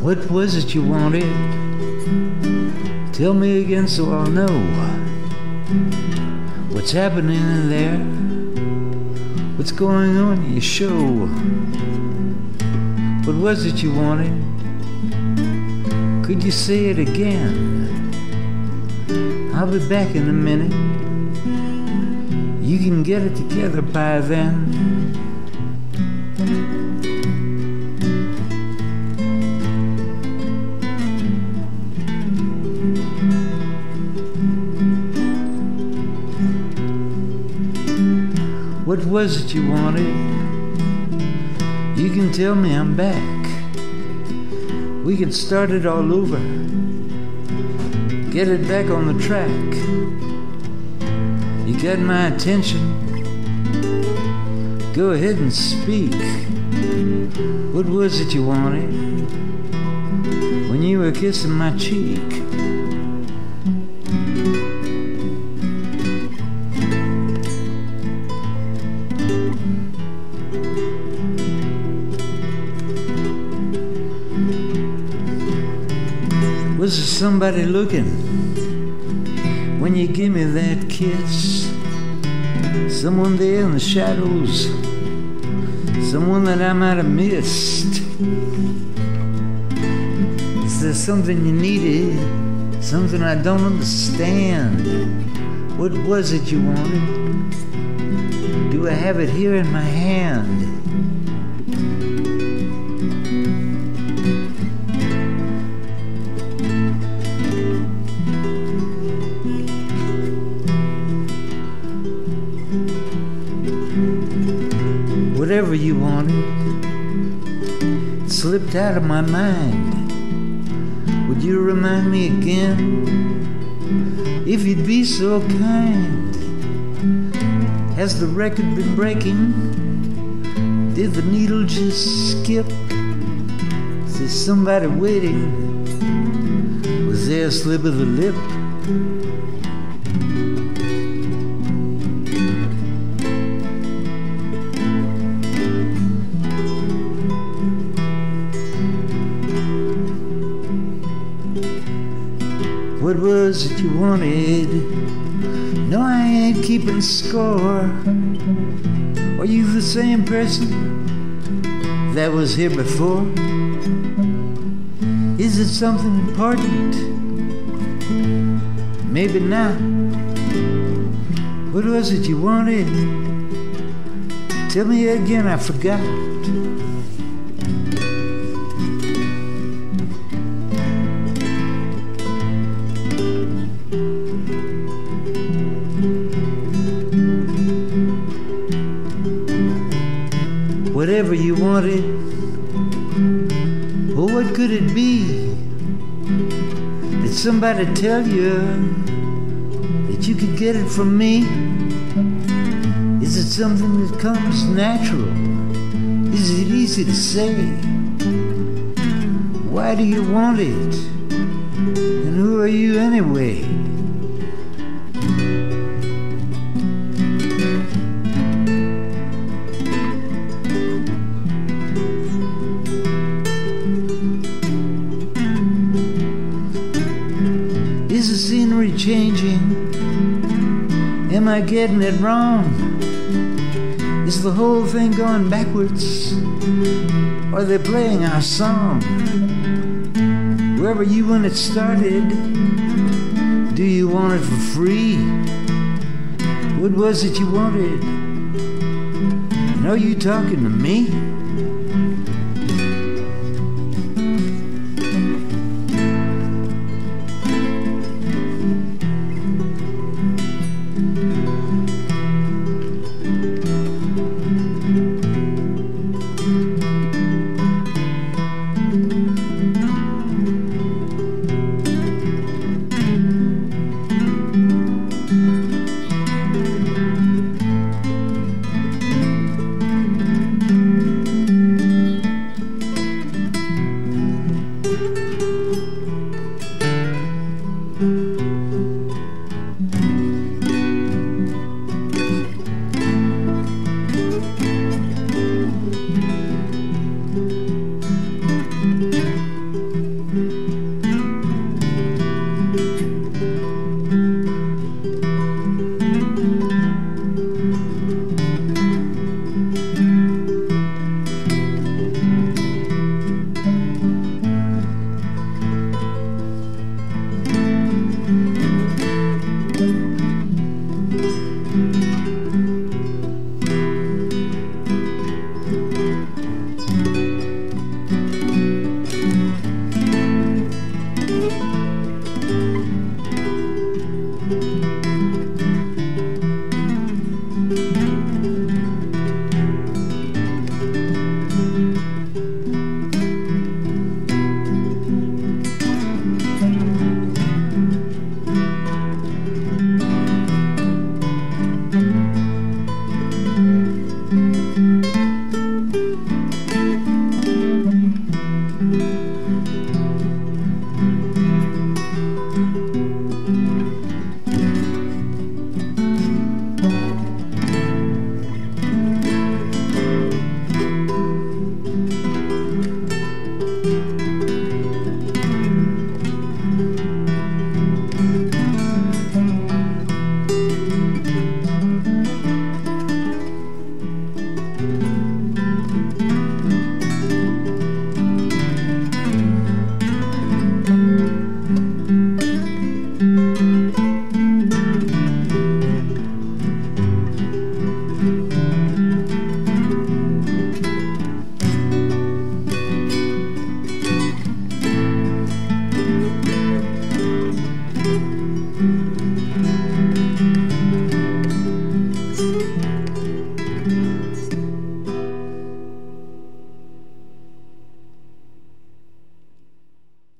What was it you wanted? Tell me again so I'll know what's happening in there. What's going on in your show? What was it you wanted? Could you say it again? I'll be back in a minute. You can get it together by then. What was it you wanted? You can tell me I'm back. We can start it all over. Get it back on the track. You got my attention. Go ahead and speak. What was it you wanted? When you were kissing my cheek. Was there somebody looking kiss? Someone there in the shadows, someone that I might have missed. Is there something you needed? Something I don't understand? What was it you wanted? Do I have it here in my hand? You wanted it slipped out of my mind. Would you remind me again? If you'd be so kind. Has the record been breaking? Did the needle just skip? Is there somebody waiting? Was there a slip of the lip? Was it you wanted? No, I ain't keeping score. Are you the same person that was here before? Is it something important? Maybe not. What was it you wanted? Tell me again, I forgot. Whatever you wanted. Oh, what could it be? Did somebody tell you that you could get it from me? Is it something that comes natural? Is it easy to say? Why do you want it? And who are you anyway? Am I getting it wrong? Is the whole thing going backwards? Are they playing our song? Where were you when it started? Do you want it for free? What was it you wanted? And are you talking to me?